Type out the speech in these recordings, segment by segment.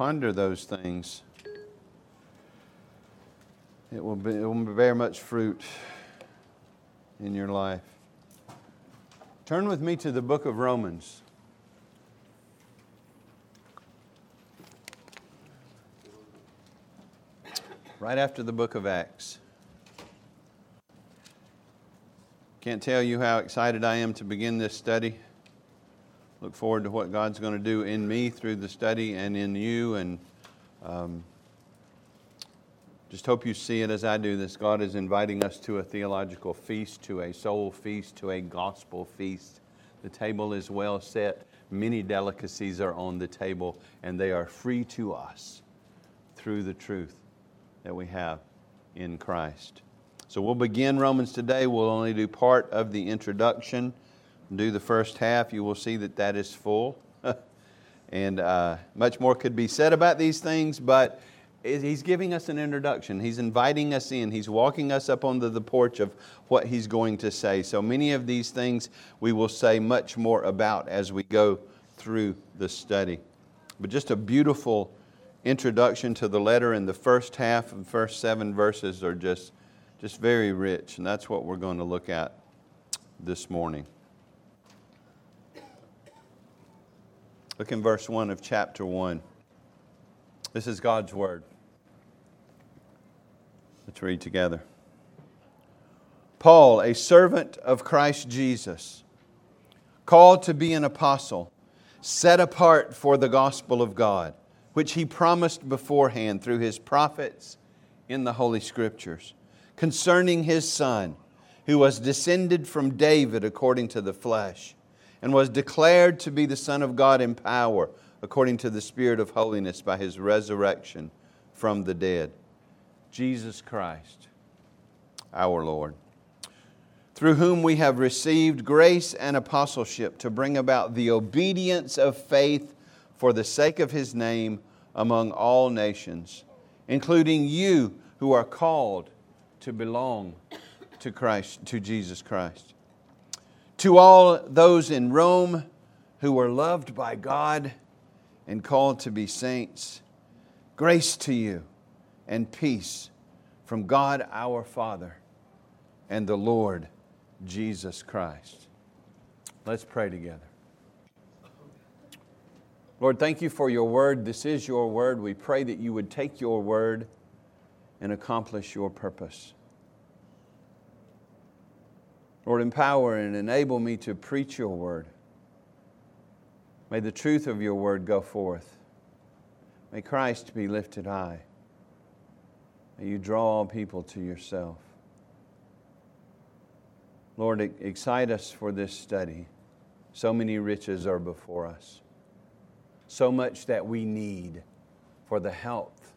ponder those things, it will, be, it will bear much fruit in your life. Turn with me to the book of Romans. Right after the book of Acts. Can't tell you how excited I am to begin this study. Look forward to what God's going to do in me through the study and in you. And um, just hope you see it as I do this. God is inviting us to a theological feast, to a soul feast, to a gospel feast. The table is well set. Many delicacies are on the table, and they are free to us through the truth that we have in Christ. So we'll begin Romans today. We'll only do part of the introduction, do the first half. You will see that that is full. and uh, much more could be said about these things, but he's giving us an introduction. He's inviting us in. He's walking us up onto the porch of what he's going to say. So many of these things we will say much more about as we go through the study. But just a beautiful introduction to the letter, and the first half the first seven verses are just just very rich, and that's what we're going to look at this morning. Look in verse 1 of chapter 1. This is God's Word. Let's read together. Paul, a servant of Christ Jesus, called to be an apostle, set apart for the gospel of God, which he promised beforehand through his prophets in the Holy Scriptures concerning his son, who was descended from David according to the flesh, and was declared to be the Son of God in power according to the Spirit of holiness by his resurrection from the dead. Jesus Christ, our Lord, through whom we have received grace and apostleship to bring about the obedience of faith for the sake of his name among all nations, including you who are called to belong to Christ, to Jesus Christ. To all those in Rome who were loved by God and called to be saints, grace to you and peace from God our Father and the Lord Jesus Christ. Let's pray together. Lord, thank you for your word. This is your word. We pray that you would take your word and accomplish your purpose. Lord, empower and enable me to preach your word. May the truth of your word go forth. May Christ be lifted high. May you draw all people to yourself. Lord, excite us for this study. So many riches are before us, so much that we need for the health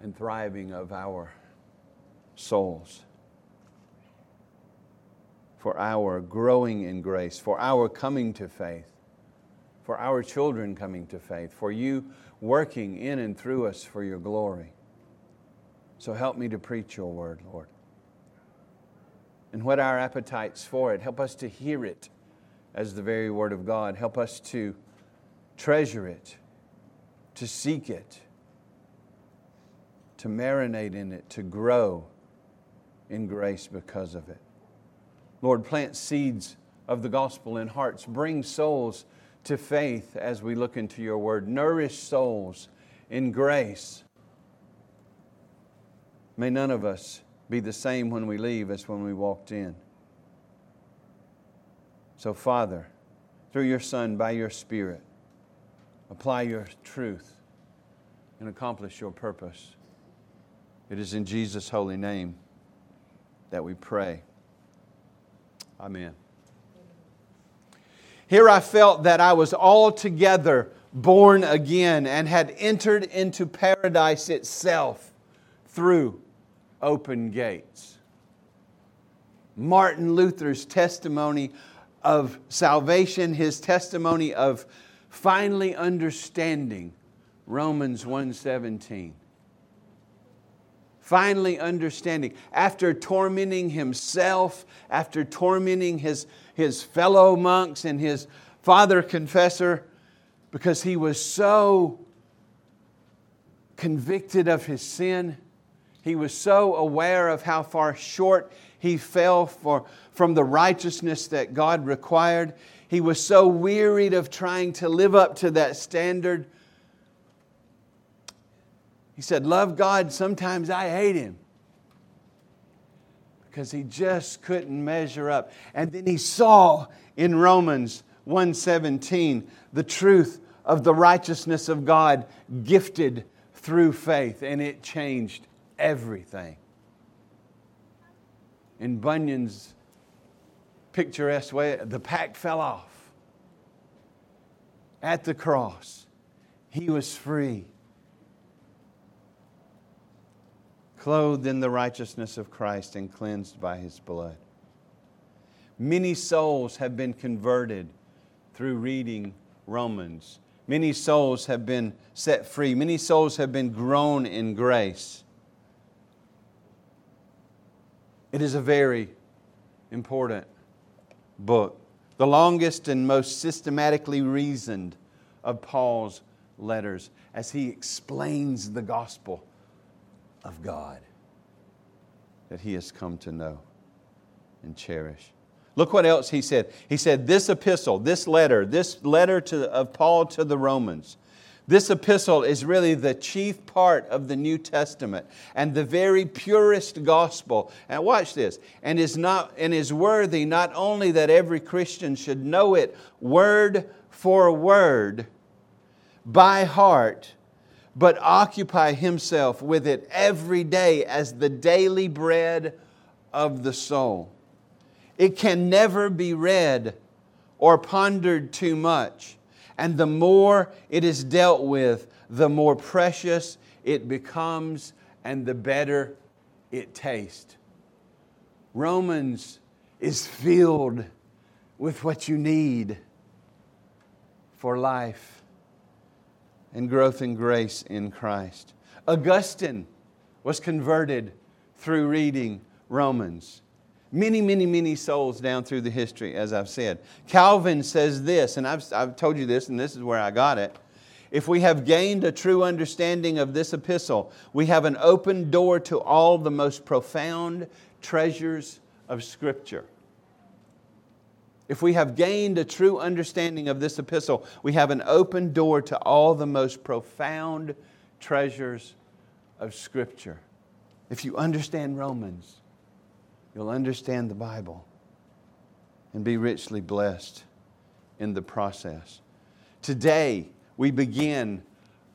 and thriving of our souls for our growing in grace, for our coming to faith, for our children coming to faith, for you working in and through us for your glory. So help me to preach your word, Lord. And what our appetites for it, help us to hear it as the very word of God. Help us to treasure it, to seek it, to marinate in it, to grow in grace because of it. Lord, plant seeds of the gospel in hearts. Bring souls to faith as we look into your word. Nourish souls in grace. May none of us be the same when we leave as when we walked in. So, Father, through your Son, by your Spirit, apply your truth and accomplish your purpose. It is in Jesus' holy name that we pray. Amen. Here I felt that I was altogether born again and had entered into paradise itself through open gates. Martin Luther's testimony of salvation, his testimony of finally understanding Romans 1:17 finally understanding. After tormenting himself, after tormenting his, his fellow monks and his father confessor, because he was so convicted of his sin. He was so aware of how far short he fell for, from the righteousness that God required. He was so wearied of trying to live up to that standard. He said, Love God, sometimes I hate him. Because he just couldn't measure up. And then he saw in Romans 1:17 the truth of the righteousness of God gifted through faith, and it changed everything. In Bunyan's picturesque way, the pack fell off. At the cross, he was free, clothed in the righteousness of Christ and cleansed by his blood. Many souls have been converted through reading Romans. Many souls have been set free. Many souls have been grown in grace. It is a very important book, the longest and most systematically reasoned of Paul's letters as he explains the gospel of God that he has come to know and cherish. Look what else he said. He said, This epistle, this letter, this letter to, of Paul to the Romans, this epistle is really the chief part of the New Testament and the very purest gospel. And watch this, and is, not, and is worthy not only that every Christian should know it word for word by heart, but occupy himself with it every day as the daily bread of the soul. It can never be read or pondered too much. And the more it is dealt with, the more precious it becomes and the better it tastes. Romans is filled with what you need for life and growth in grace in Christ. Augustine was converted through reading Romans. Many, many, many souls down through the history, as I've said. Calvin says this, and I've, I've told you this, and this is where I got it. If we have gained a true understanding of this epistle, we have an open door to all the most profound treasures of Scripture. If we have gained a true understanding of this epistle, we have an open door to all the most profound treasures of Scripture. If you understand Romans, you'll understand the Bible and be richly blessed in the process. Today, we begin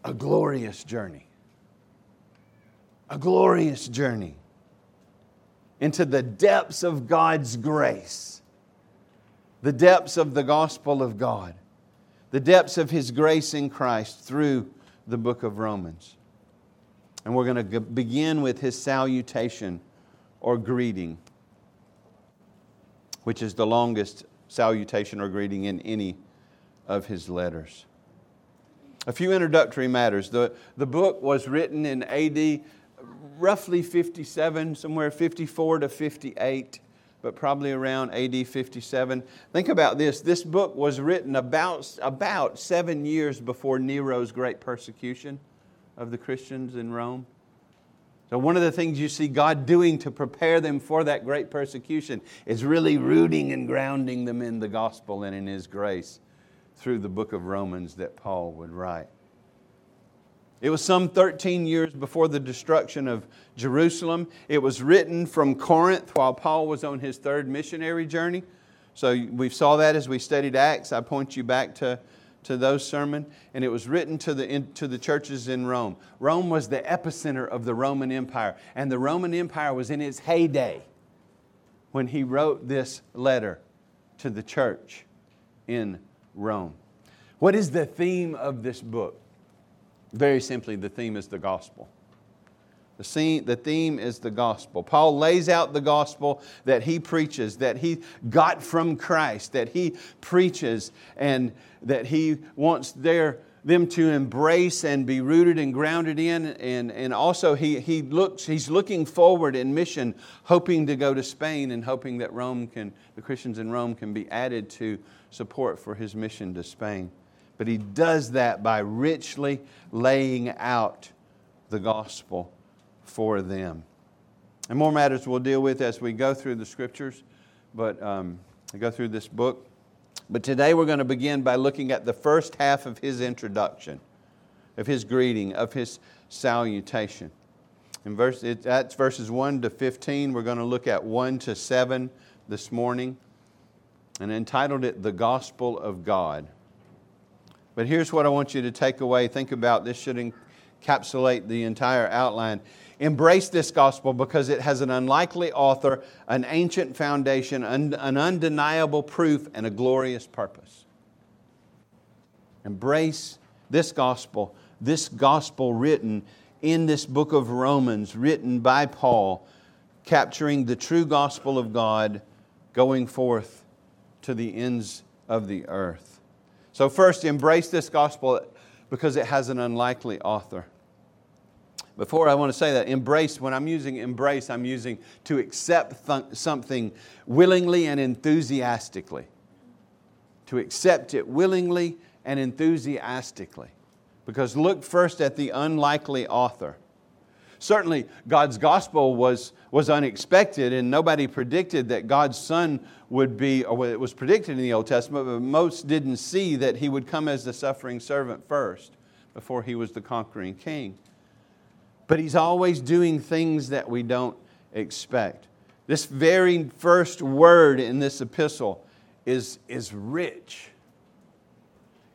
a glorious journey. A glorious journey into the depths of God's grace, the depths of the gospel of God, the depths of His grace in Christ through the book of Romans. And we're going to begin with His salutation or greeting which is the longest salutation or greeting in any of his letters. A few introductory matters. The, the book was written in AD roughly 57, somewhere 54 to 58, but probably around AD 57. Think about this this book was written about, about seven years before Nero's great persecution of the Christians in Rome. So, one of the things you see God doing to prepare them for that great persecution is really rooting and grounding them in the gospel and in His grace through the book of Romans that Paul would write. It was some 13 years before the destruction of Jerusalem. It was written from Corinth while Paul was on his third missionary journey. So we saw that as we studied Acts. I point you back to to those sermons, and it was written to the, in, to the churches in Rome. Rome was the epicenter of the Roman Empire, and the Roman Empire was in its heyday when he wrote this letter to the church in Rome. What is the theme of this book? Very simply, the theme is the gospel. The, scene, the theme is the gospel. Paul lays out the gospel that he preaches, that he got from Christ, that he preaches, and that he wants their, them to embrace and be rooted and grounded in. And, and also, he, he looks, he's looking forward in mission, hoping to go to Spain and hoping that Rome can, the Christians in Rome can be added to support for his mission to Spain. But he does that by richly laying out the gospel for them. And more matters we'll deal with as we go through the scriptures, but um, go through this book. But today we're going to begin by looking at the first half of his introduction, of his greeting, of his salutation. In verse, it, that's verses 1 to 15. We're going to look at 1 to 7 this morning and entitled it The Gospel of God. But here's what I want you to take away. Think about this, should encapsulate the entire outline. Embrace this gospel because it has an unlikely author, an ancient foundation, an undeniable proof, and a glorious purpose. Embrace this gospel, this gospel written in this book of Romans, written by Paul, capturing the true gospel of God going forth to the ends of the earth. So, first, embrace this gospel because it has an unlikely author. Before I want to say that, embrace, when I'm using embrace, I'm using to accept th- something willingly and enthusiastically. To accept it willingly and enthusiastically. Because look first at the unlikely author. Certainly, God's gospel was, was unexpected, and nobody predicted that God's Son would be, or it was predicted in the Old Testament, but most didn't see that he would come as the suffering servant first before he was the conquering king. But he's always doing things that we don't expect. This very first word in this epistle is, is rich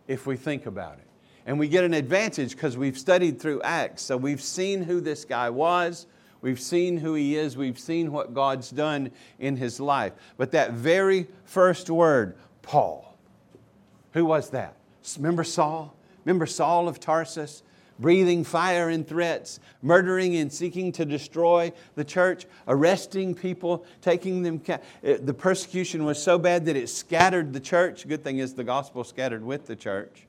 if we think about it. And we get an advantage because we've studied through Acts. So we've seen who this guy was, we've seen who he is, we've seen what God's done in his life. But that very first word, Paul, who was that? Remember Saul? Remember Saul of Tarsus? breathing fire and threats, murdering and seeking to destroy the church, arresting people, taking them. Eh, the persecution was so bad that it scattered the church. Good thing is the gospel scattered with the church.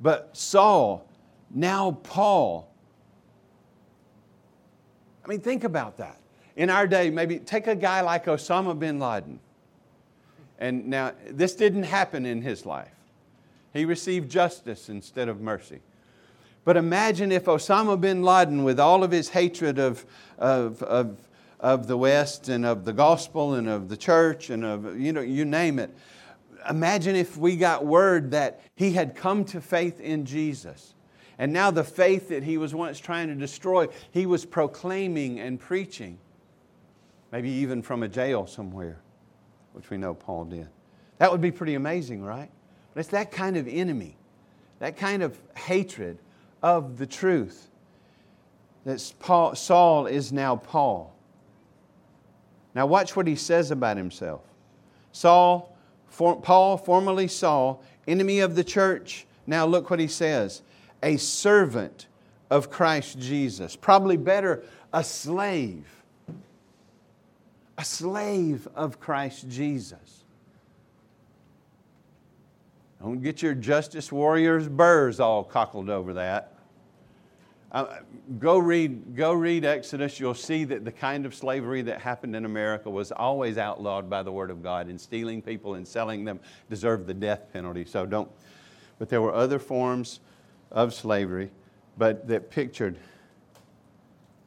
But Saul, now Paul. I mean, think about that. In our day, maybe take a guy like Osama bin Laden. And now, this didn't happen in his life. He received justice instead of mercy. But imagine if Osama bin Laden, with all of his hatred of, of, of, of the West and of the gospel and of the church and of, you know, you name it, imagine if we got word that he had come to faith in Jesus. And now the faith that he was once trying to destroy, he was proclaiming and preaching. Maybe even from a jail somewhere, which we know Paul did. That would be pretty amazing, right? But it's that kind of enemy, that kind of hatred of the truth. That Paul, Saul is now Paul. Now, watch what he says about himself. Saul, for, Paul, formerly Saul, enemy of the church. Now look what he says a servant of Christ Jesus. Probably better, a slave. A slave of Christ Jesus. Don't get your justice warriors burrs all cockled over that. Uh, go, read, go read Exodus. You'll see that the kind of slavery that happened in America was always outlawed by the Word of God, and stealing people and selling them deserved the death penalty. So don't. But there were other forms of slavery, but that pictured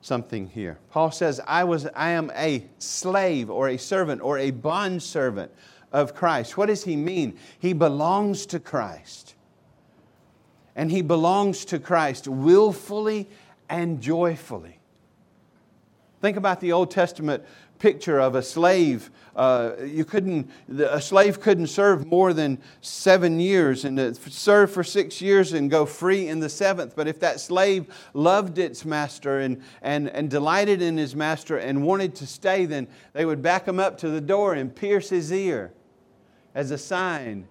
something here. Paul says, I, was, I am a slave or a servant or a bond servant of Christ. What does he mean? He belongs to Christ and he belongs to Christ willfully and joyfully. Think about the Old Testament picture of a slave. Uh, you couldn't, a slave couldn't serve more than seven years and serve for six years and go free in the seventh. But if that slave loved its master and, and, and delighted in his master and wanted to stay, then they would back him up to the door and pierce his ear as a sign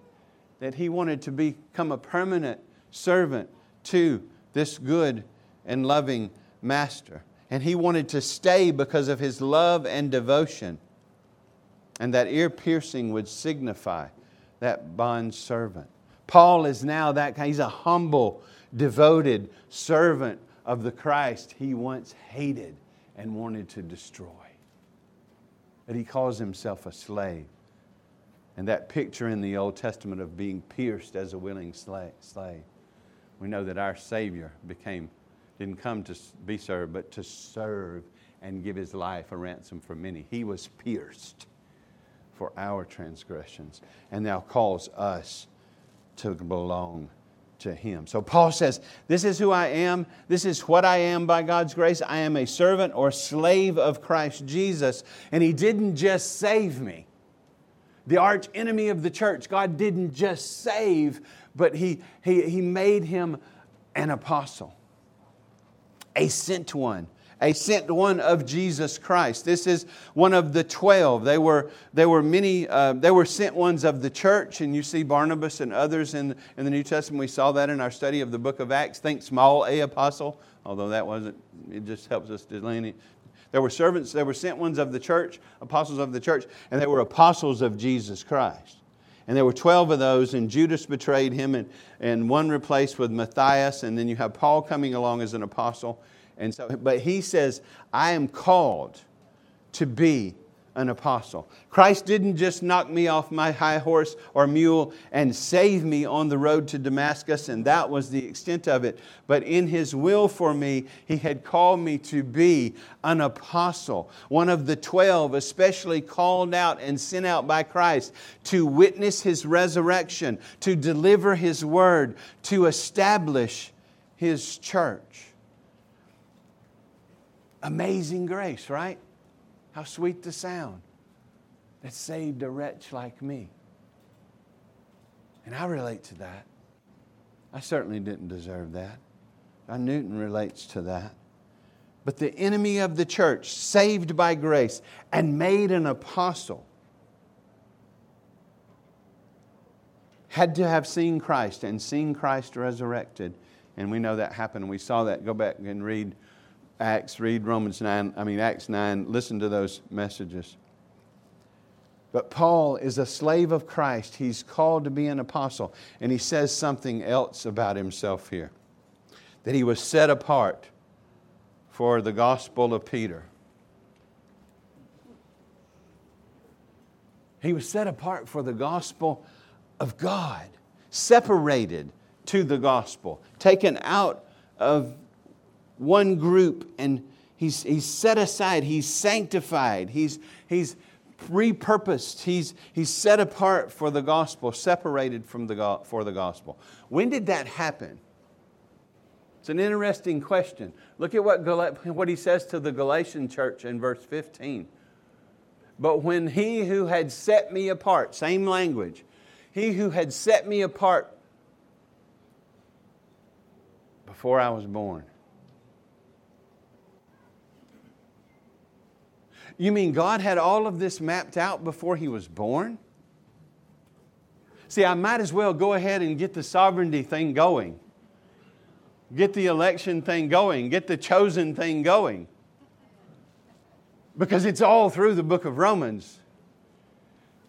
that he wanted to become a permanent servant to this good and loving master. And he wanted to stay because of his love and devotion. And that ear piercing would signify that bond servant. Paul is now that kind, he's a humble, devoted servant of the Christ he once hated and wanted to destroy. But he calls himself a slave. And that picture in the Old Testament of being pierced as a willing slave we know that our Savior became Didn't come to be served, but to serve and give his life a ransom for many. He was pierced for our transgressions and now calls us to belong to him. So Paul says, This is who I am. This is what I am by God's grace. I am a servant or slave of Christ Jesus. And he didn't just save me. The arch enemy of the church, God didn't just save, but he, he, he made him an apostle, a sent one a sent one of Jesus Christ. This is one of the twelve. They were, they were many, uh, they were sent ones of the church, and you see Barnabas and others in, in the New Testament. We saw that in our study of the book of Acts. Think small a apostle, although that wasn't, it just helps us delineate. There were servants, there were sent ones of the church, apostles of the church, and they were apostles of Jesus Christ. And there were 12 of those, and Judas betrayed him, and, and one replaced with Matthias, and then you have Paul coming along as an apostle. And so, but he says, I am called to be an apostle. Christ didn't just knock me off my high horse or mule and save me on the road to Damascus, and that was the extent of it. But in His will for me, He had called me to be an apostle, one of the twelve, especially called out and sent out by Christ to witness His resurrection, to deliver His word, to establish His church. Amazing grace, right? How sweet the sound that saved a wretch like me. And I relate to that. I certainly didn't deserve that. John Newton relates to that. But the enemy of the church, saved by grace and made an apostle, had to have seen Christ and seen Christ resurrected. And we know that happened. We saw that. Go back and read Acts, read Romans 9, I mean, Acts 9, listen to those messages. But Paul is a slave of Christ. He's called to be an apostle. And he says something else about himself here that he was set apart for the gospel of Peter. He was set apart for the gospel of God, separated to the gospel, taken out of one group and he's, he's set aside, he's sanctified, he's, he's repurposed, he's, he's set apart for the gospel, separated from the, for the gospel. When did that happen? It's an interesting question. Look at what, what he says to the Galatian church in verse 15. But when he who had set me apart, same language, he who had set me apart before I was born, You mean God had all of this mapped out before he was born? See, I might as well go ahead and get the sovereignty thing going, get the election thing going, get the chosen thing going. Because it's all through the book of Romans.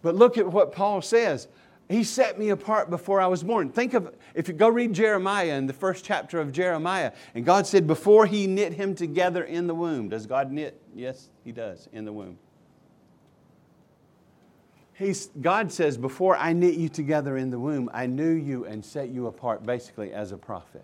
But look at what Paul says. He set me apart before I was born. Think of, if you go read Jeremiah in the first chapter of Jeremiah, and God said, before He knit him together in the womb. Does God knit? Yes, He does, in the womb. He's, God says, before I knit you together in the womb, I knew you and set you apart basically as a prophet.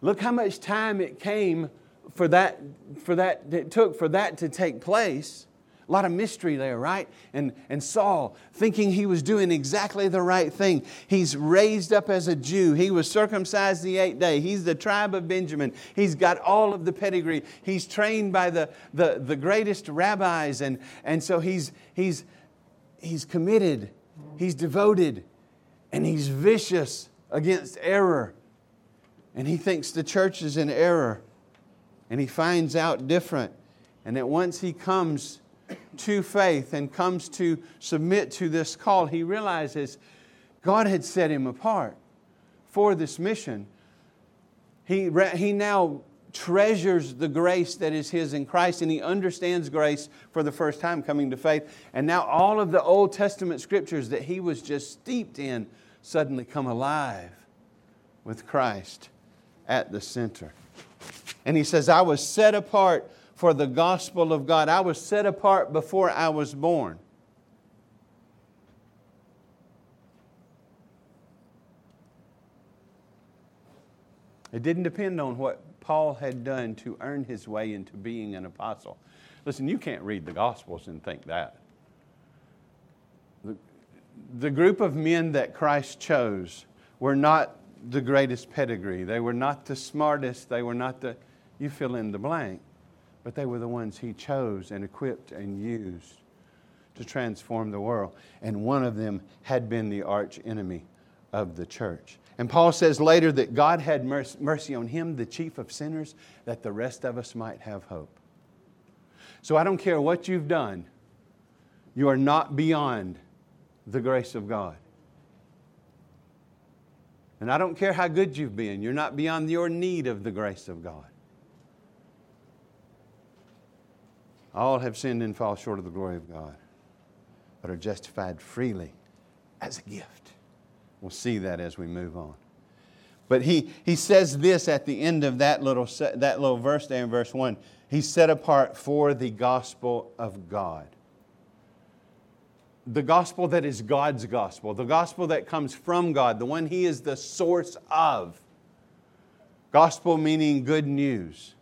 Look how much time it came for that, for that, it took for that to take place. A lot of mystery there, right? And, and Saul, thinking he was doing exactly the right thing. He's raised up as a Jew. He was circumcised the eighth day. He's the tribe of Benjamin. He's got all of the pedigree. He's trained by the, the, the greatest rabbis. And, and so he's, he's, he's committed, he's devoted, and he's vicious against error. And he thinks the church is in error. And he finds out different. And that once he comes to faith and comes to submit to this call, he realizes God had set him apart for this mission. He, he now treasures the grace that is his in Christ and he understands grace for the first time coming to faith. And now all of the Old Testament scriptures that he was just steeped in suddenly come alive with Christ at the center. And he says, I was set apart for the gospel of God. I was set apart before I was born. It didn't depend on what Paul had done to earn his way into being an apostle. Listen, you can't read the Gospels and think that. The, group of men that Christ chose were not the greatest pedigree. They were not the smartest. They were not the, you fill in the blank. But they were the ones he chose and equipped and used to transform the world. And one of them had been the arch enemy of the church. And Paul says later that God had mercy on him, the chief of sinners, that the rest of us might have hope. So I don't care what you've done, you are not beyond the grace of God. And I don't care how good you've been, you're not beyond your need of the grace of God. All have sinned and fall short of the glory of God, but are justified freely as a gift. We'll see that as we move on. But he, he says this at the end of that little, that little verse there in verse 1. He's set apart for the gospel of God. The gospel that is God's gospel, the gospel that comes from God, the one He is the source of. Gospel meaning good news.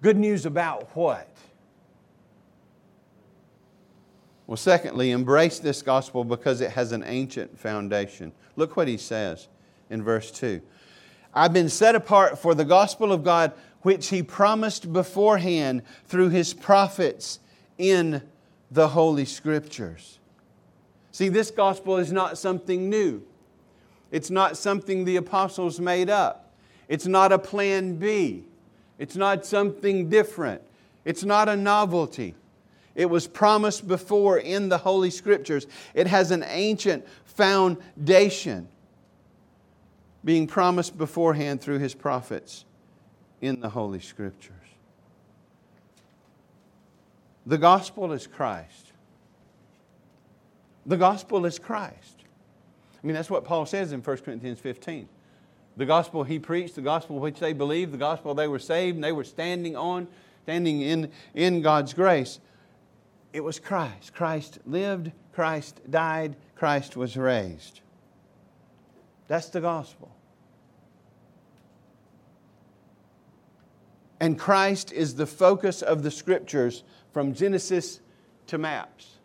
Good news about what? Well, secondly, embrace this gospel because it has an ancient foundation. Look what he says in verse 2. I've been set apart for the gospel of God, which he promised beforehand through his prophets in the Holy Scriptures. See, this gospel is not something new. It's not something the apostles made up. It's not a plan B. It's not something different. It's not a novelty. It was promised before in the Holy Scriptures. It has an ancient foundation being promised beforehand through his prophets in the Holy Scriptures. The gospel is Christ. The gospel is Christ. I mean, that's what Paul says in 1 Corinthians 15. The gospel he preached, the gospel which they believed, the gospel they were saved and they were standing on, standing in, in God's grace it was Christ. Christ lived, Christ died, Christ was raised. That's the gospel. And Christ is the focus of the scriptures from Genesis to maps.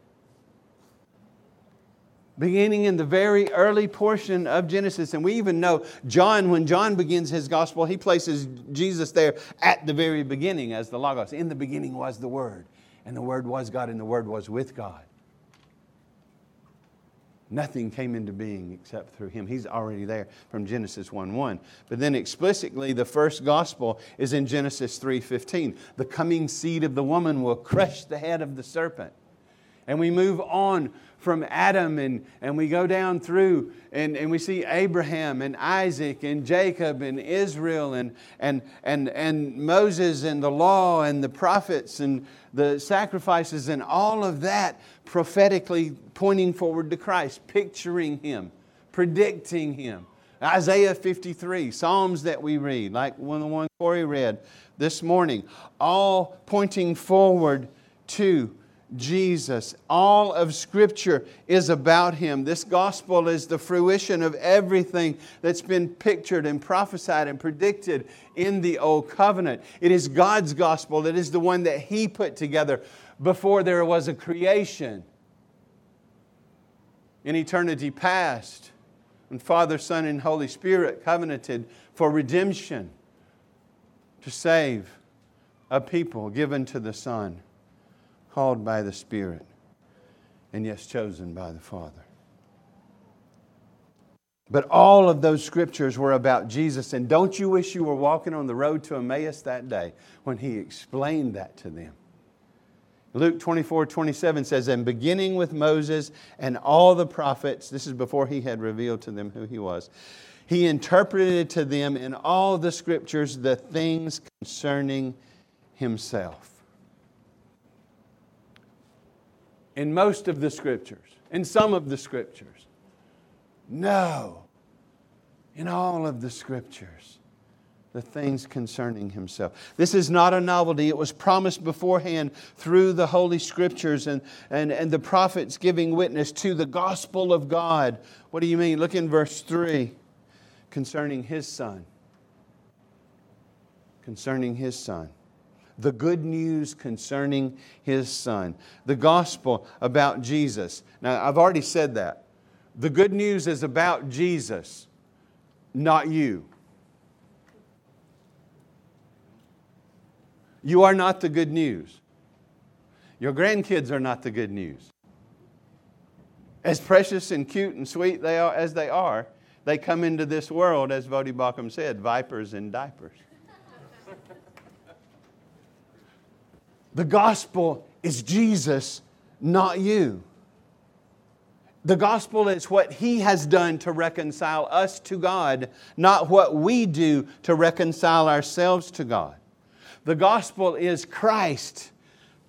Beginning in the very early portion of Genesis, and we even know John, when John begins his gospel, he places Jesus there at the very beginning as the Logos. In the beginning was the Word, and the Word was God, and the Word was with God. Nothing came into being except through him. He's already there from Genesis 1 1. But then explicitly, the first gospel is in Genesis 3 15. The coming seed of the woman will crush the head of the serpent. And we move on from Adam and, and we go down through and, and we see Abraham and Isaac and Jacob and Israel and, and, and, and Moses and the law and the prophets and the sacrifices and all of that prophetically pointing forward to Christ, picturing Him, predicting Him. Isaiah 53, Psalms that we read, like one the one Corey read this morning, all pointing forward to Jesus. All of Scripture is about Him. This gospel is the fruition of everything that's been pictured and prophesied and predicted in the Old Covenant. It is God's gospel, it is the one that He put together before there was a creation. In eternity past, when Father, Son, and Holy Spirit covenanted for redemption to save a people given to the Son called by the Spirit, and yes, chosen by the Father. But all of those scriptures were about Jesus. And don't you wish you were walking on the road to Emmaus that day when he explained that to them? Luke 24, 27 says, And beginning with Moses and all the prophets, this is before he had revealed to them who he was, he interpreted to them in all the scriptures the things concerning himself. In most of the scriptures, in some of the scriptures. No, in all of the scriptures, the things concerning himself. This is not a novelty. It was promised beforehand through the Holy Scriptures and, and, and the prophets giving witness to the gospel of God. What do you mean? Look in verse 3 concerning his son. concerning his son. The good news concerning his son. The gospel about Jesus. Now, I've already said that. The good news is about Jesus, not you. You are not the good news. Your grandkids are not the good news. As precious and cute and sweet they are, as they are, they come into this world, as Voddie Baucham said, vipers in diapers. The gospel is Jesus, not you. The gospel is what He has done to reconcile us to God, not what we do to reconcile ourselves to God. The gospel is Christ,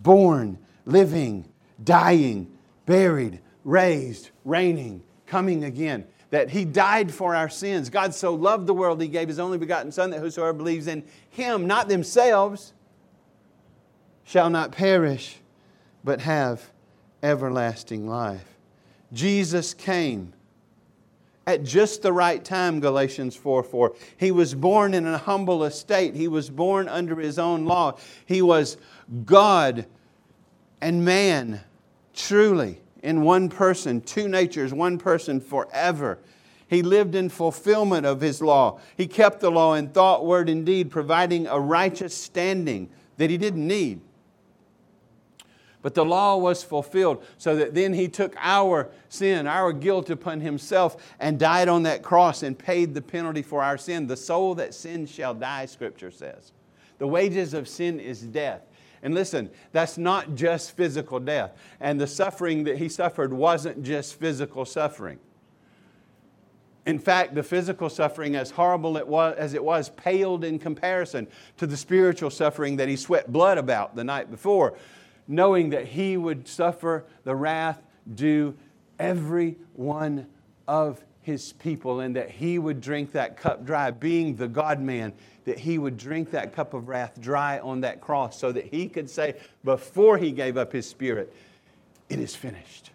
born, living, dying, buried, raised, reigning, coming again. That He died for our sins. God so loved the world, He gave His only begotten Son, that whosoever believes in Him, not themselves, shall not perish, but have everlasting life. Jesus came at just the right time, Galatians 4 4. He was born in a humble estate, he was born under his own law. He was God and man, truly, in one person, two natures, one person forever. He lived in fulfillment of his law. He kept the law in thought, word, and deed, providing a righteous standing that he didn't need. But the law was fulfilled so that then he took our sin, our guilt upon himself and died on that cross and paid the penalty for our sin. The soul that sins shall die, Scripture says. The wages of sin is death. And listen, that's not just physical death. And the suffering that he suffered wasn't just physical suffering. In fact, the physical suffering, as horrible it was, as it was, paled in comparison to the spiritual suffering that he sweat blood about the night before knowing that he would suffer the wrath due every one of his people and that he would drink that cup dry, being the God man, that he would drink that cup of wrath dry on that cross so that he could say, before he gave up his spirit, it is finished.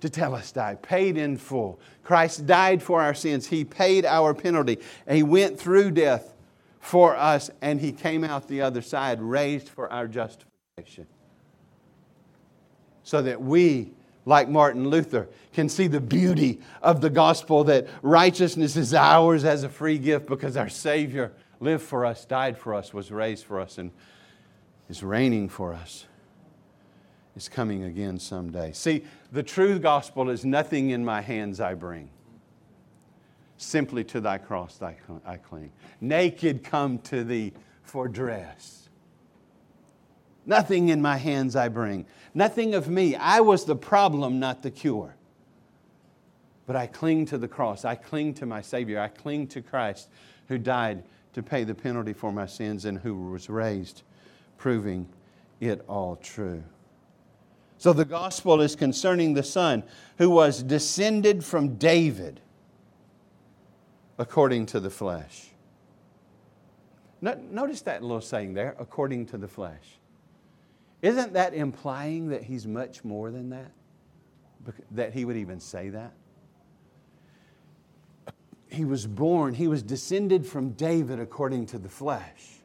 To tell us, die, paid in full. Christ died for our sins. He paid our penalty. He went through death for us, and he came out the other side, raised for our justification so that we, like Martin Luther, can see the beauty of the gospel that righteousness is ours as a free gift because our Savior lived for us, died for us, was raised for us, and is reigning for us. Is coming again someday. See, the true gospel is nothing in my hands I bring. Simply to thy cross I cling. Naked come to thee for dress Nothing in my hands I bring. Nothing of me. I was the problem, not the cure. But I cling to the cross. I cling to my Savior. I cling to Christ who died to pay the penalty for my sins and who was raised, proving it all true. So the gospel is concerning the Son who was descended from David according to the flesh. Notice that little saying there, according to the flesh. Isn't that implying that he's much more than that? That he would even say that? He was born, he was descended from David according to the flesh.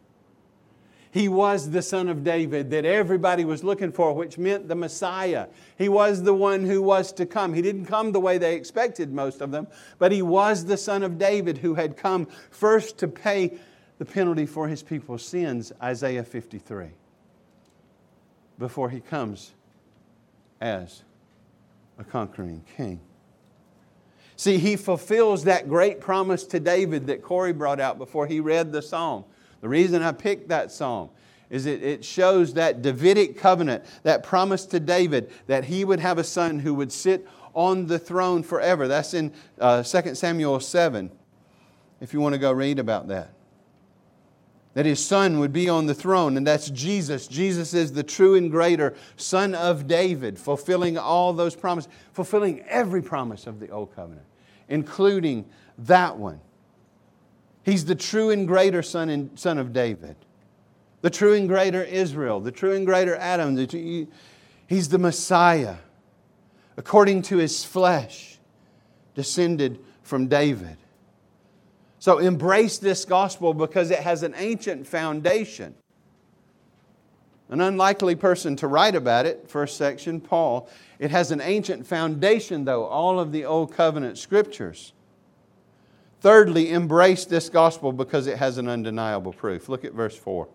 He was the son of David that everybody was looking for, which meant the Messiah. He was the one who was to come. He didn't come the way they expected, most of them, but he was the son of David who had come first to pay the penalty for his people's sins, Isaiah 53 before he comes as a conquering king. See, he fulfills that great promise to David that Corey brought out before he read the psalm. The reason I picked that psalm is it, it shows that Davidic covenant, that promise to David that he would have a son who would sit on the throne forever. That's in uh, 2 Samuel 7, if you want to go read about that that his son would be on the throne, and that's Jesus. Jesus is the true and greater son of David, fulfilling all those promises, fulfilling every promise of the old covenant, including that one. He's the true and greater son, and, son of David, the true and greater Israel, the true and greater Adam. The, he's the Messiah, according to his flesh, descended from David. So embrace this gospel because it has an ancient foundation. An unlikely person to write about it, first section, Paul. It has an ancient foundation, though, all of the Old Covenant scriptures. Thirdly, embrace this gospel because it has an undeniable proof. Look at verse 4.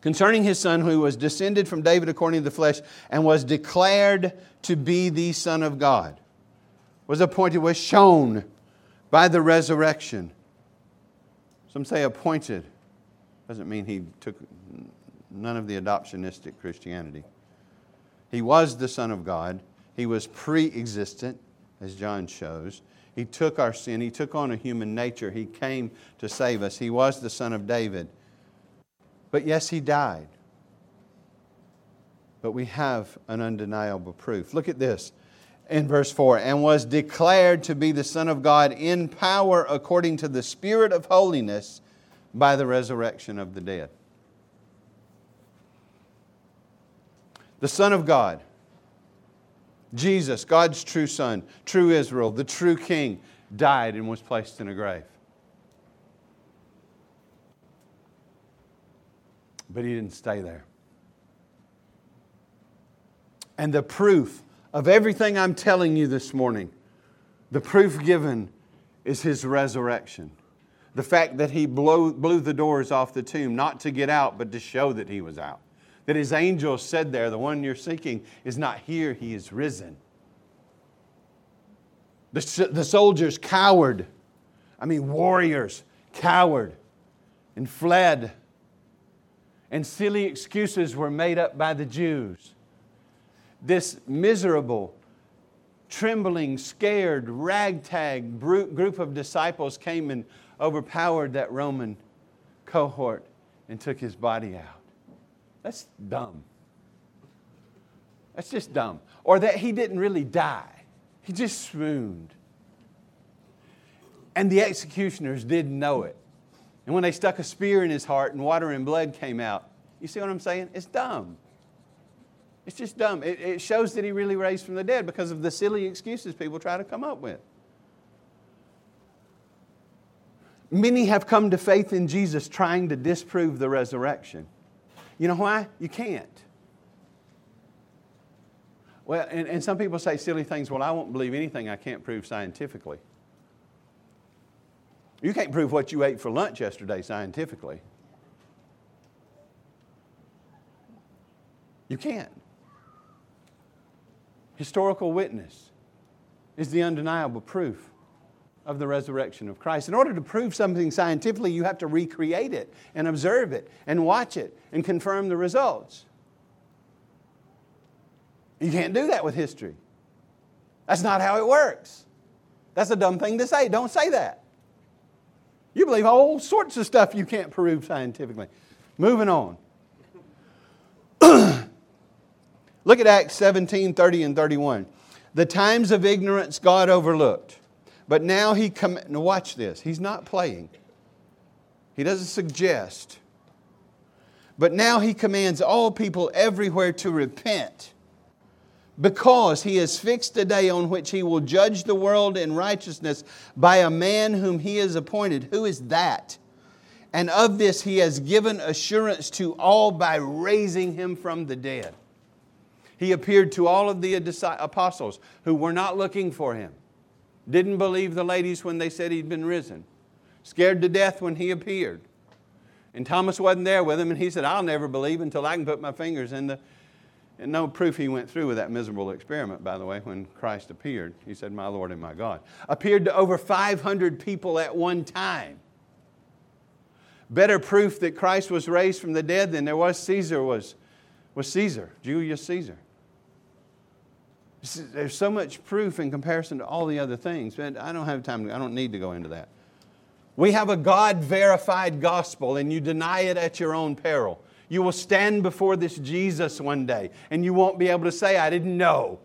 Concerning his son, who was descended from David according to the flesh and was declared to be the Son of God, was appointed, was shown by the resurrection. Some say appointed. Doesn't mean he took none of the adoptionistic Christianity. He was the Son of God. He was pre existent, as John shows. He took our sin. He took on a human nature. He came to save us. He was the Son of David. But yes, He died. But we have an undeniable proof. Look at this in verse 4 and was declared to be the Son of God in power according to the Spirit of holiness by the resurrection of the dead. The Son of God Jesus, God's true Son, true Israel, the true King, died and was placed in a grave. But he didn't stay there. And the proof of everything I'm telling you this morning, the proof given is his resurrection. The fact that he blew, blew the doors off the tomb, not to get out, but to show that he was out that his angel said there, the one you're seeking is not here, he is risen. The, the soldiers cowered. I mean, warriors cowered and fled. And silly excuses were made up by the Jews. This miserable, trembling, scared, ragtag group of disciples came and overpowered that Roman cohort and took his body out. That's dumb. That's just dumb. Or that he didn't really die, he just swooned. And the executioners didn't know it. And when they stuck a spear in his heart and water and blood came out, you see what I'm saying? It's dumb. It's just dumb. It, it shows that he really raised from the dead because of the silly excuses people try to come up with. Many have come to faith in Jesus trying to disprove the resurrection. You know why? You can't. Well, and, and some people say silly things. Well, I won't believe anything I can't prove scientifically. You can't prove what you ate for lunch yesterday scientifically. You can't. Historical witness is the undeniable proof of the resurrection of Christ. In order to prove something scientifically, you have to recreate it and observe it and watch it and confirm the results. You can't do that with history. That's not how it works. That's a dumb thing to say. Don't say that. You believe all sorts of stuff you can't prove scientifically. Moving on. Look at Acts 17 30 and 31. The times of ignorance God overlooked but now he come now watch this. He's not playing. He doesn't suggest. But now he commands all people everywhere to repent because he has fixed a day on which he will judge the world in righteousness by a man whom he has appointed. Who is that? And of this he has given assurance to all by raising him from the dead. He appeared to all of the apostles who were not looking for him. Didn't believe the ladies when they said he'd been risen. Scared to death when he appeared. And Thomas wasn't there with him, and he said, I'll never believe until I can put my fingers in the. And no proof he went through with that miserable experiment, by the way, when Christ appeared. He said, My Lord and my God. Appeared to over 500 people at one time. Better proof that Christ was raised from the dead than there was Caesar was, was Caesar, Julius Caesar. There's so much proof in comparison to all the other things, but I don't have time, I don't need to go into that. We have a God verified gospel, and you deny it at your own peril. You will stand before this Jesus one day, and you won't be able to say, I didn't know.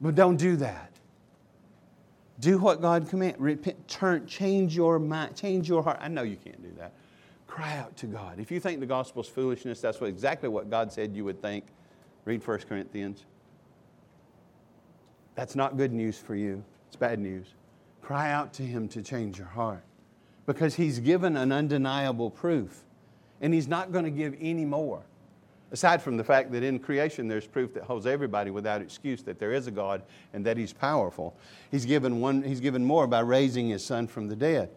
But don't do that. Do what God commands. Repent, turn, change your mind, change your heart. I know you can't do that. Cry out to God. If you think the gospel is foolishness, that's what, exactly what God said you would think. Read 1 Corinthians. That's not good news for you, it's bad news. Cry out to Him to change your heart because He's given an undeniable proof, and He's not going to give any more. Aside from the fact that in creation there's proof that holds everybody without excuse that there is a God and that He's powerful, He's given, one, he's given more by raising His Son from the dead.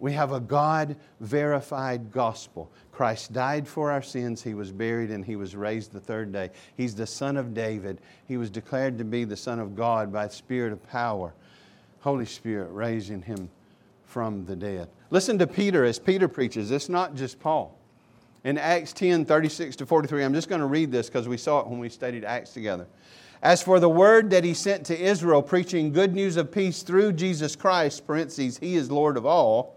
We have a God verified gospel. Christ died for our sins, He was buried, and He was raised the third day. He's the Son of David. He was declared to be the Son of God by the Spirit of power. Holy Spirit raising Him from the dead. Listen to Peter as Peter preaches. It's not just Paul. In Acts 10 36 to 43, I'm just going to read this because we saw it when we studied Acts together. As for the word that he sent to Israel, preaching good news of peace through Jesus Christ, parentheses, he is Lord of all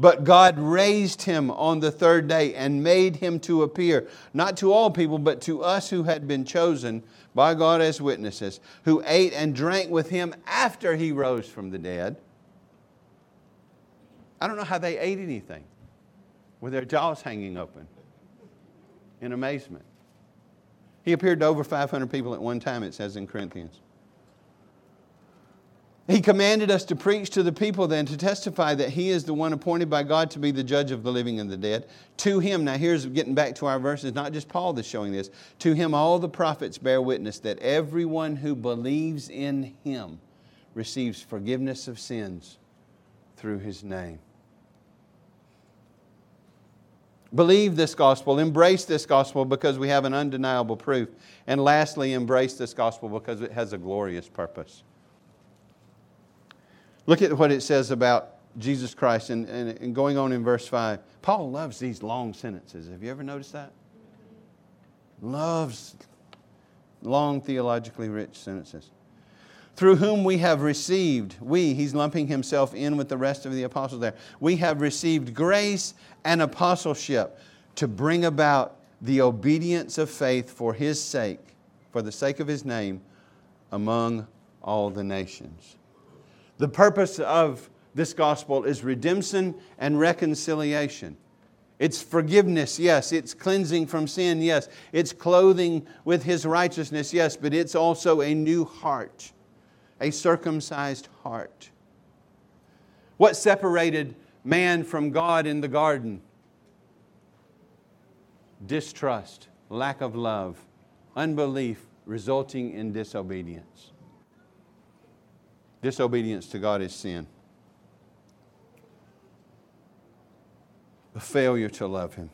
But God raised him on the third day and made him to appear, not to all people, but to us who had been chosen by God as witnesses, who ate and drank with him after he rose from the dead. I don't know how they ate anything with their jaws hanging open in amazement. He appeared to over 500 people at one time, it says in Corinthians. He commanded us to preach to the people then to testify that He is the one appointed by God to be the judge of the living and the dead. To Him, now here's getting back to our verses, not just Paul that's showing this. To Him, all the prophets bear witness that everyone who believes in Him receives forgiveness of sins through His name. Believe this gospel, embrace this gospel because we have an undeniable proof. And lastly, embrace this gospel because it has a glorious purpose. Look at what it says about Jesus Christ and, and, and, going on in verse 5. Paul loves these long sentences. Have you ever noticed that? Loves long theologically rich sentences. Through whom we have received, we, he's lumping himself in with the rest of the apostles there, we have received grace and apostleship to bring about the obedience of faith for his sake, for the sake of his name, among all the nations. The purpose of this gospel is redemption and reconciliation. It's forgiveness, yes. It's cleansing from sin, yes. It's clothing with His righteousness, yes. But it's also a new heart, a circumcised heart. What separated man from God in the garden? Distrust, lack of love, unbelief resulting in disobedience. Disobedience to God is sin. A failure to love Him.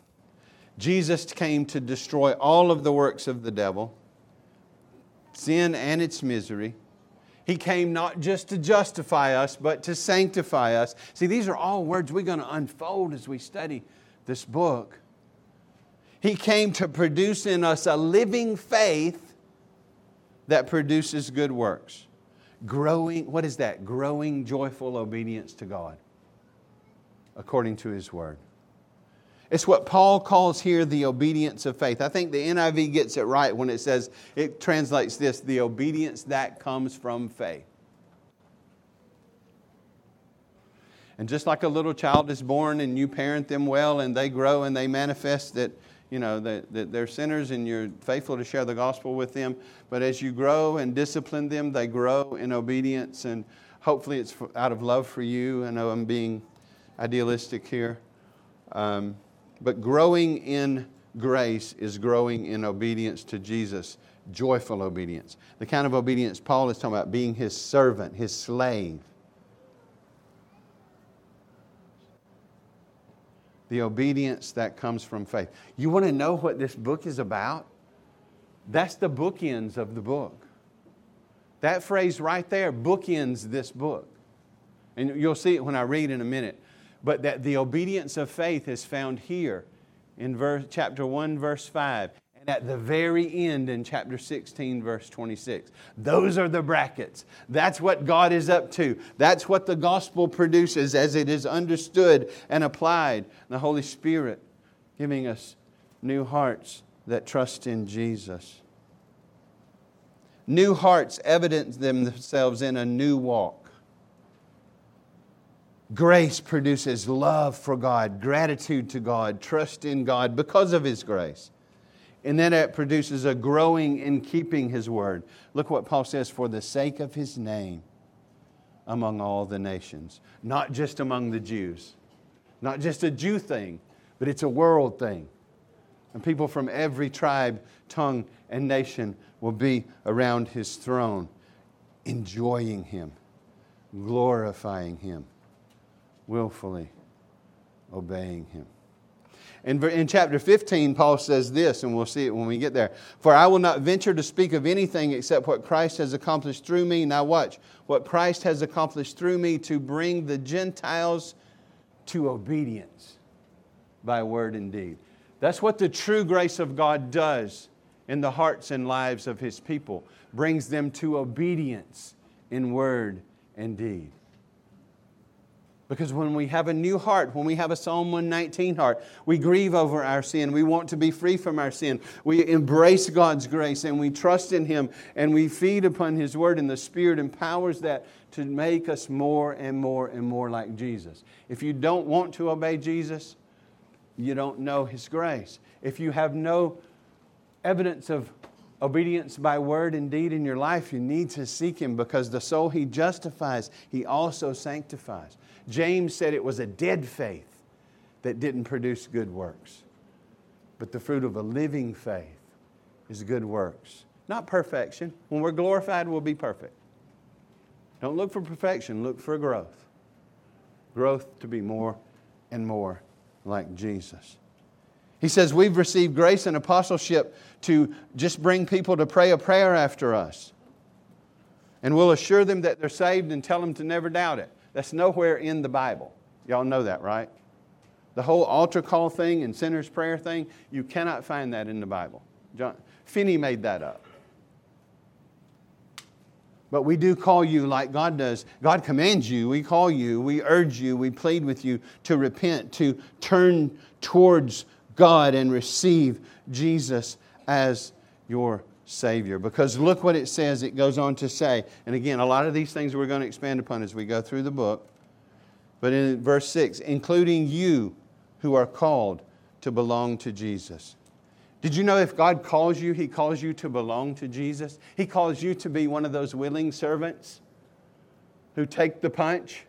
Jesus came to destroy all of the works of the devil, sin and its misery. He came not just to justify us, but to sanctify us. See, these are all words we're going to unfold as we study this book. He came to produce in us a living faith that produces good works growing, what is that? Growing joyful obedience to God according to His Word. It's what Paul calls here the obedience of faith. I think the NIV gets it right when it says, it translates this the obedience that comes from faith. And just like a little child is born and you parent them well and they grow and they manifest that you know, that, that they're sinners and you're faithful to share the gospel with them. But as you grow and discipline them, they grow in obedience. And hopefully it's out of love for you. I know I'm being idealistic here. Um, but growing in grace is growing in obedience to Jesus, joyful obedience. The kind of obedience Paul is talking about being his servant, his slave. The obedience that comes from faith. You want to know what this book is about? That's the bookends of the book. That phrase right there bookends this book. And you'll see it when I read in a minute. But that the obedience of faith is found here in verse, chapter 1, verse 5. And at the very end in chapter 16, verse 26. Those are the brackets. That's what God is up to. That's what the gospel produces as it is understood and applied. The Holy Spirit giving us new hearts that trust in Jesus. New hearts evidence themselves in a new walk. Grace produces love for God, gratitude to God, trust in God because of His grace. And then it produces a growing in keeping His word. Look what Paul says for the sake of His name among all the nations, not just among the Jews, not just a Jew thing, but it's a world thing. And people from every tribe, tongue, and nation will be around his throne, enjoying him, glorifying him, willfully obeying him. In, in chapter 15, Paul says this, and we'll see it when we get there. For I will not venture to speak of anything except what Christ has accomplished through me. Now, watch what Christ has accomplished through me to bring the Gentiles to obedience by word and deed. That's what the true grace of God does in the hearts and lives of His people, brings them to obedience in word and deed. Because when we have a new heart, when we have a Psalm 119 heart, we grieve over our sin. We want to be free from our sin. We embrace God's grace and we trust in Him and we feed upon His Word, and the Spirit empowers that to make us more and more and more like Jesus. If you don't want to obey Jesus, you don't know His grace. If you have no evidence of obedience by word and deed in your life, you need to seek Him because the soul He justifies, He also sanctifies. James said it was a dead faith that didn't produce good works. But the fruit of a living faith is good works. Not perfection. When we're glorified, we'll be perfect. Don't look for perfection, look for growth. Growth to be more and more like Jesus. He says, We've received grace and apostleship to just bring people to pray a prayer after us. And we'll assure them that they're saved and tell them to never doubt it. That's nowhere in the Bible. Y'all know that, right? The whole altar call thing and sinner's prayer thing, you cannot find that in the Bible. John, Finney made that up. But we do call you like God does. God commands you, we call you, we urge you, we plead with you to repent, to turn towards God and receive Jesus as your Savior. Because look what it says, it goes on to say. And again, a lot of these things we're going to expand upon as we go through the book. But in verse 6, including you who are called to belong to Jesus. Did you know if God calls you, He calls you to belong to Jesus? He calls you to be one of those willing servants who take the punch.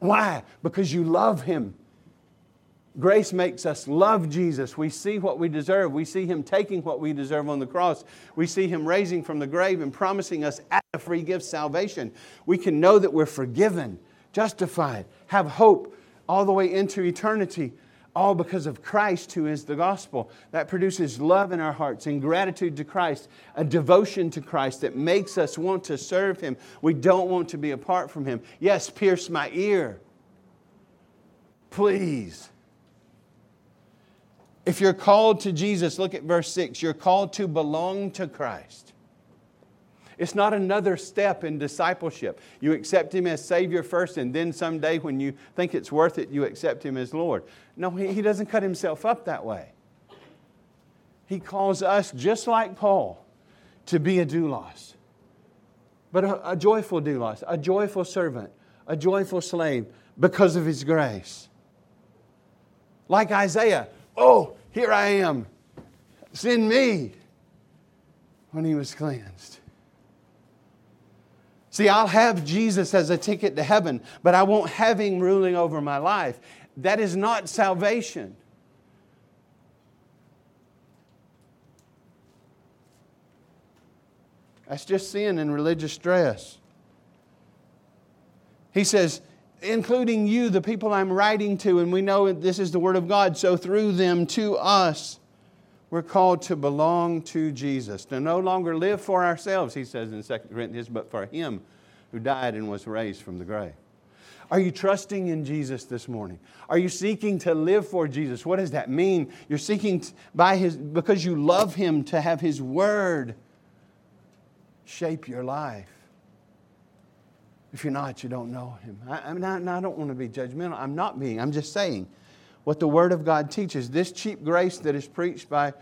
Why? Because you love Him. Grace makes us love Jesus. We see what we deserve. We see Him taking what we deserve on the cross. We see Him raising from the grave and promising us as a free gift salvation. We can know that we're forgiven, justified, have hope all the way into eternity all because of Christ, who is the gospel. That produces love in our hearts and gratitude to Christ, a devotion to Christ that makes us want to serve Him. We don't want to be apart from Him. Yes, pierce my ear. Please. If you're called to Jesus, look at verse 6. You're called to belong to Christ. It's not another step in discipleship. You accept Him as Savior first, and then someday when you think it's worth it, you accept Him as Lord. No, He, doesn't cut Himself up that way. He calls us, just like Paul, to be a doulos, but a, a joyful doulos, a joyful servant, a joyful slave because of His grace. Like Isaiah, oh, here I am, send me when he was cleansed. See, I'll have Jesus as a ticket to heaven, but I won't have Him ruling over my life. That is not salvation. That's just sin and religious stress. He says, including you, the people I'm writing to, and we know this is the Word of God, so through them to us, we're called to belong to Jesus, to no longer live for ourselves, he says in 2 Corinthians, but for Him who died and was raised from the grave. Are you trusting in Jesus this morning? Are you seeking to live for Jesus? What does that mean? You're seeking by his because you love him to have his word shape your life. If you're not, you don't know him. I, I, not, I don't want to be judgmental. I'm not being. I'm just saying what the Word of God teaches. This cheap grace that is preached by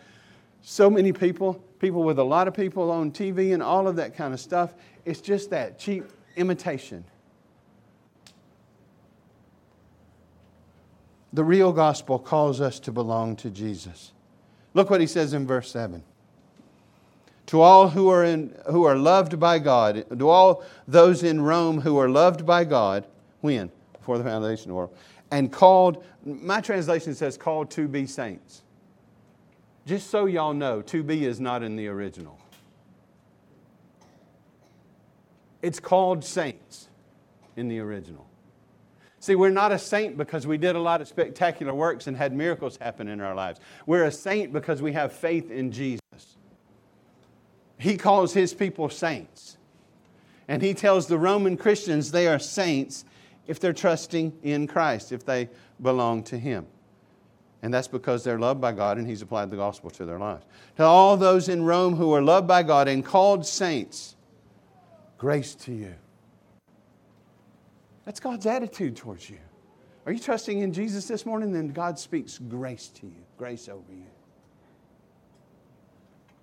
so many people, people with a lot of people on TV and all of that kind of stuff, it's just that cheap imitation. The real gospel calls us to belong to Jesus. Look what he says in verse 7. To all who are, in, who are loved by God, to all those in Rome who are loved by God, when? Before the foundation of the world. And called, my translation says called to be saints. Just so y'all know, to be is not in the original. It's called saints in the original. See, we're not a saint because we did a lot of spectacular works and had miracles happen in our lives. We're a saint because we have faith in Jesus. He calls his people saints. And he tells the Roman Christians they are saints if they're trusting in Christ, if they belong to him. And that's because they're loved by God and he's applied the gospel to their lives. To all those in Rome who are loved by God and called saints, grace to you. That's God's attitude towards you. Are you trusting in Jesus this morning? Then God speaks grace to you, grace over you.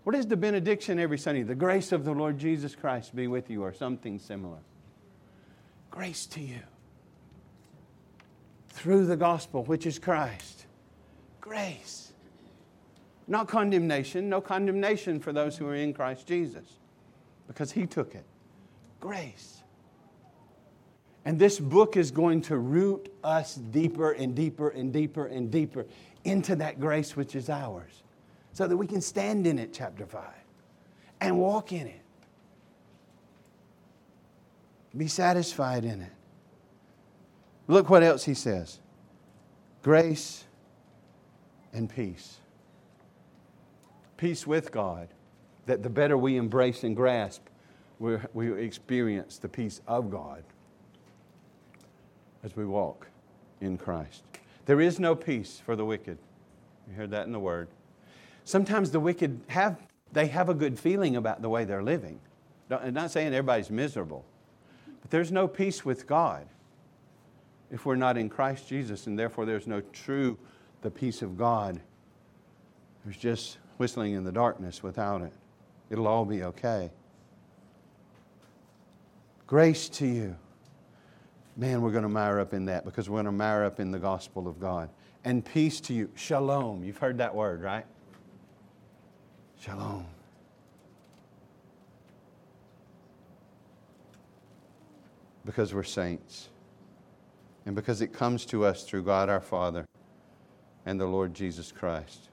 What is the benediction every Sunday? The grace of the Lord Jesus Christ be with you, or something similar. Grace to you. Through the gospel, which is Christ. Grace. Not condemnation, no condemnation for those who are in Christ Jesus, because He took it. Grace. And this book is going to root us deeper and deeper and deeper and deeper into that grace which is ours so that we can stand in it, chapter 5, and walk in it. Be satisfied in it. Look what else he says grace and peace. Peace with God, that the better we embrace and grasp, we, experience the peace of God as we walk in Christ. There is no peace for the wicked. You heard that in the word. Sometimes the wicked have they have a good feeling about the way they're living. I'm not saying everybody's miserable, but there's no peace with God if we're not in Christ Jesus, and therefore there's no true the peace of God. There's just whistling in the darkness without it. It'll all be okay. Grace to you man, we're going to mire up in that because we're going to mire up in the gospel of God. And peace to you. Shalom. You've heard that word, right? Shalom. Because we're saints. And because it comes to us through God our Father and the Lord Jesus Christ.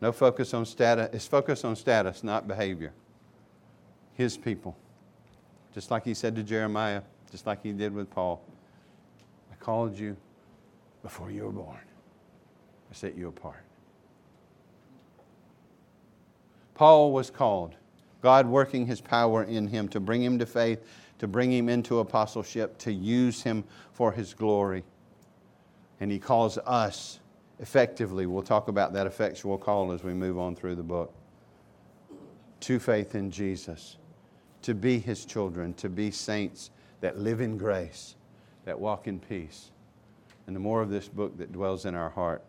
No focus on status. It's focus on status, not behavior. His people. Just like he said to Jeremiah, just like he did with Paul. I called you before you were born, I set you apart. Paul was called, God working his power in him to bring him to faith, to bring him into apostleship, to use him for his glory. And he calls us effectively, we'll talk about that effectual call as we move on through the book, to faith in Jesus, to be his children, to be saints that live in grace, that walk in peace. And the more of this book that dwells in our heart,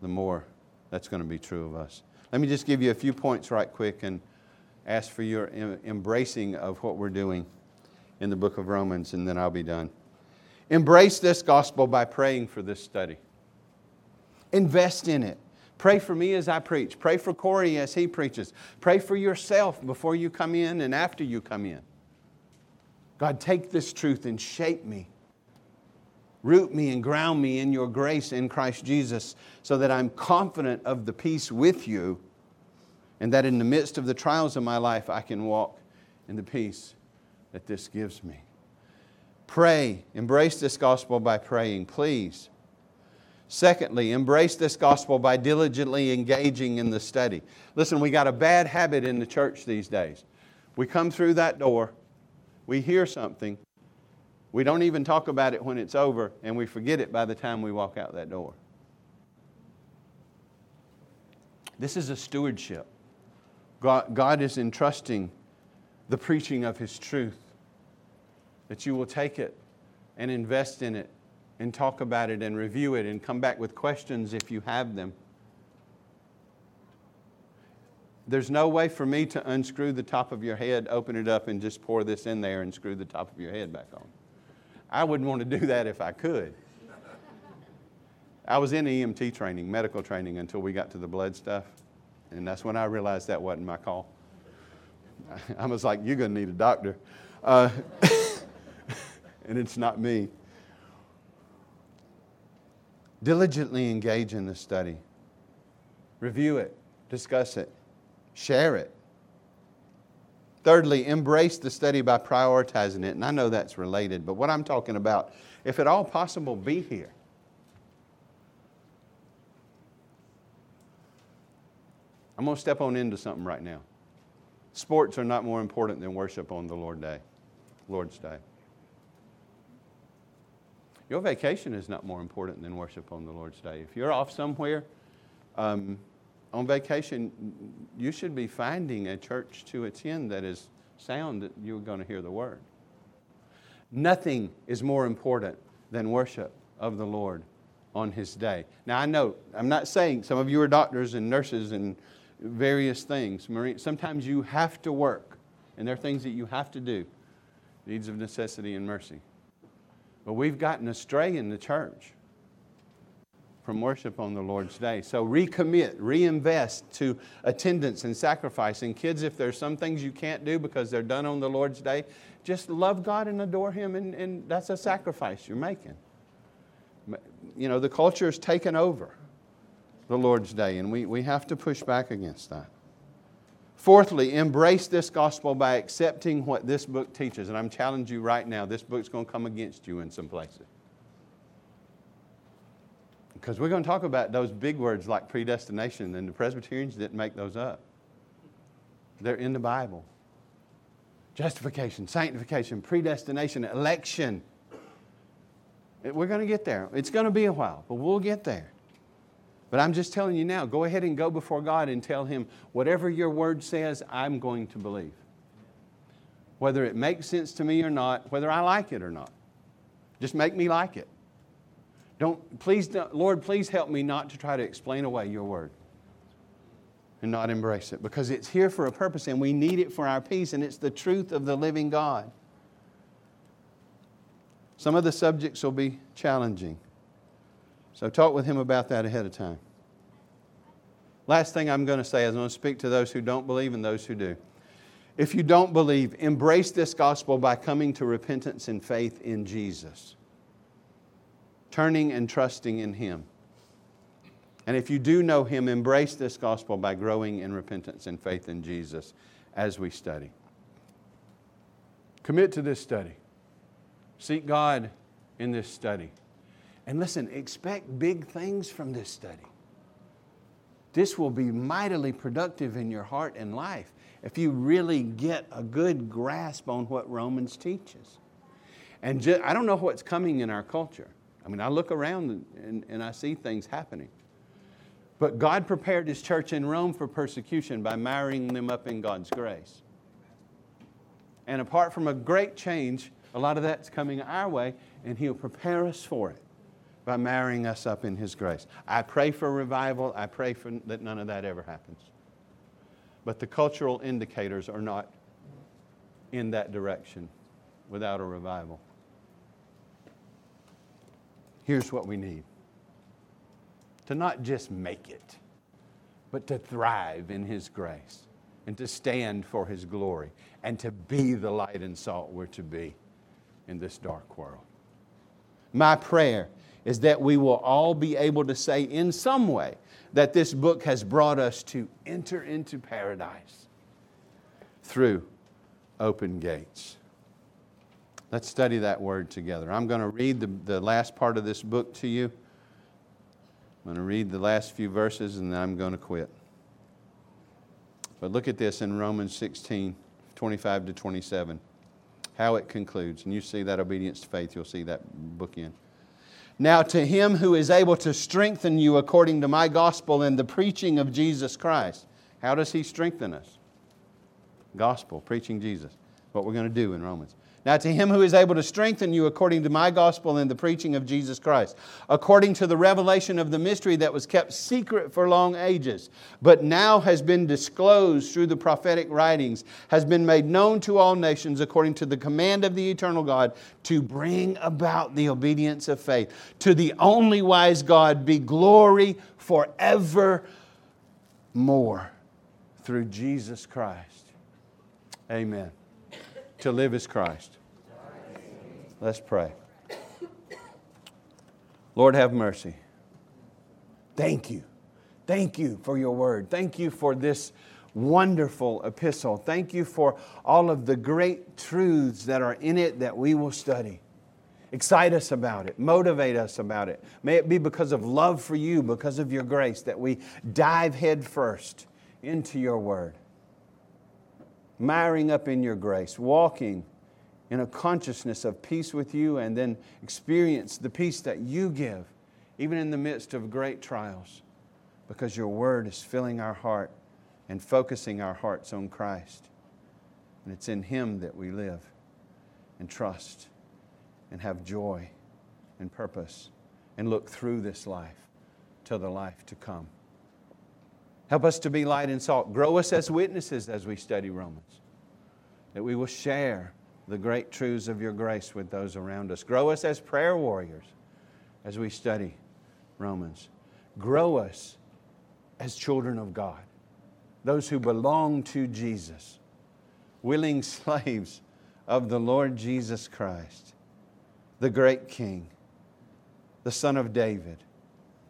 the more that's going to be true of us. Let me just give you a few points right quick and ask for your embracing of what we're doing in the book of Romans, and then I'll be done. Embrace this gospel by praying for this study. Invest in it. Pray for me as I preach. Pray for Corey as he preaches. Pray for yourself before you come in and after you come in. God, take this truth and shape me. Root me and ground me in your grace in Christ Jesus so that I'm confident of the peace with you and that in the midst of the trials of my life, I can walk in the peace that this gives me. Pray. Embrace this gospel by praying, please. Secondly, embrace this gospel by diligently engaging in the study. Listen, we got a bad habit in the church these days. We come through that door we hear something, We don't even talk about it when it's over, and we forget it by the time we walk out that door. This is a stewardship. God, God is entrusting the preaching of His truth, that you will take it and invest in it and talk about it and review it and come back with questions if you have them. There's no way for me to unscrew the top of your head, open it up, and just pour this in there and screw the top of your head back on. I wouldn't want to do that if I could. I was in EMT training, medical training, until we got to the blood stuff. And that's when I realized that wasn't my call. I was like, you're going to need a doctor. Uh, and it's not me. Diligently engage in the study, review it, discuss it, share it. Thirdly, embrace the study by prioritizing it. And I know that's related, but what I'm talking about, if at all possible, be here. I'm going to step on into something right now. Sports are not more important than worship on the Lord Day, Lord's Day. Your vacation is not more important than worship on the Lord's Day. If you're off somewhere um, on vacation, you should be finding a church to attend that is sound that you're going to hear the word. Nothing is more important than worship of the Lord on His day. Now, I know, I'm not saying some of you are doctors and nurses and various things. Sometimes you have to work, and there are things that you have to do needs of necessity and mercy. But we've gotten astray in the church from worship on the Lord's day. So recommit, reinvest to attendance and sacrifice. And kids, if there's some things you can't do because they're done on the Lord's day, just love God and adore Him, and, and that's a sacrifice you're making. You know, the culture has taken over the Lord's day, and we, we have to push back against that. Fourthly, embrace this gospel by accepting what this book teaches. And I'm challenging you right now, this book's going to come against you in some places. Because we're going to talk about those big words like predestination, and the Presbyterians didn't make those up. They're in the Bible. Justification, sanctification, predestination, election. We're going to get there. It's going to be a while, but we'll get there. But I'm just telling you now, go ahead and go before God and tell Him, whatever your word says, I'm going to believe. Whether it makes sense to me or not, whether I like it or not. Just make me like it. Don't, please, Lord, please help me not to try to explain away your word and not embrace it because it's here for a purpose and we need it for our peace and it's the truth of the living God. Some of the subjects will be challenging. So talk with him about that ahead of time. Last thing I'm going to say is I'm going to speak to those who don't believe and those who do. If you don't believe, embrace this gospel by coming to repentance and faith in Jesus, turning and trusting in Him. And if you do know Him, embrace this gospel by growing in repentance and faith in Jesus as we study. Commit to this study. Seek God in this study. And listen, expect big things from this study. This will be mightily productive in your heart and life if you really get a good grasp on what Romans teaches. And I don't know what's coming in our culture. I mean, I look around and, and, I see things happening. But God prepared His church in Rome for persecution by marrying them up in God's grace. And apart from a great change, a lot of that's coming our way, and He'll prepare us for it by marrying us up in His grace. I pray for revival. I pray for, that none of that ever happens. But the cultural indicators are not in that direction without a revival. Here's what we need to not just make it, but to thrive in His grace and to stand for His glory and to be the light and salt we're to be in this dark world. My prayer is that we will all be able to say in some way that this book has brought us to enter into paradise through open gates. Let's study that word together. I'm going to read the, the last part of this book to you. I'm going to read the last few verses and then I'm going to quit. But look at this in Romans 16 25 to 27. how it concludes. And you see that obedience to faith, you'll see that bookend. Now, to him who is able to strengthen you according to my gospel and the preaching of Jesus Christ. How does he strengthen us? Gospel, preaching Jesus. What we're going to do in Romans. Now, to him who is able to strengthen you according to my gospel and the preaching of Jesus Christ, according to the revelation of the mystery that was kept secret for long ages, but now has been disclosed through the prophetic writings, has been made known to all nations according to the command of the eternal God to bring about the obedience of faith. To the only wise God be glory forever more through Jesus Christ. Amen. To live as Christ. Let's pray. Lord, have mercy. Thank you. Thank you for your word. Thank you for this wonderful epistle. Thank you for all of the great truths that are in it that we will study. Excite us about it, motivate us about it. May it be because of love for you, because of your grace, that we dive headfirst into your word, miring up in your grace, walking in a consciousness of peace with you and then experience the peace that you give, even in the midst of great trials, because your word is filling our heart and focusing our hearts on Christ. And it's in Him that we live and trust and have joy and purpose and look through this life to the life to come. Help us to be light and salt. Grow us as witnesses as we study Romans, that we will share the great truths of your grace with those around us. Grow us as prayer warriors as we study Romans. Grow us as children of God, those who belong to Jesus, willing slaves of the Lord Jesus Christ, the great King, the Son of David,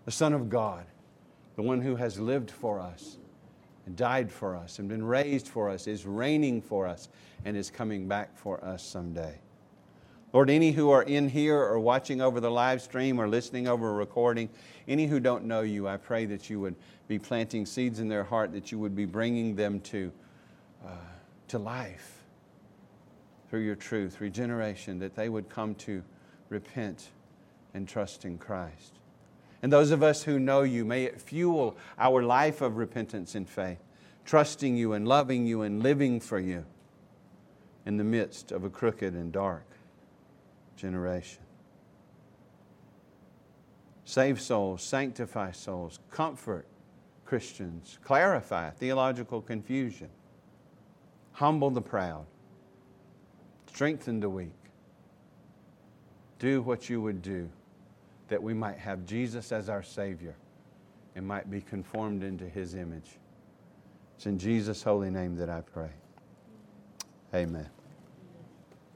the Son of God, the one who has lived for us and died for us and been raised for us, is reigning for us, and is coming back for us someday. Lord, any who are in here or watching over the live stream or listening over a recording, any who don't know you, I pray that you would be planting seeds in their heart, that you would be bringing them to, uh, to life through your truth, regeneration, that they would come to repent and trust in Christ. And those of us who know you, may it fuel our life of repentance and faith, trusting you and loving you and living for you in the midst of a crooked and dark generation. Save souls, sanctify souls, comfort Christians, clarify theological confusion, humble the proud, strengthen the weak. Do what you would do that we might have Jesus as our Savior and might be conformed into His image. It's in Jesus' holy name that I pray. Amen.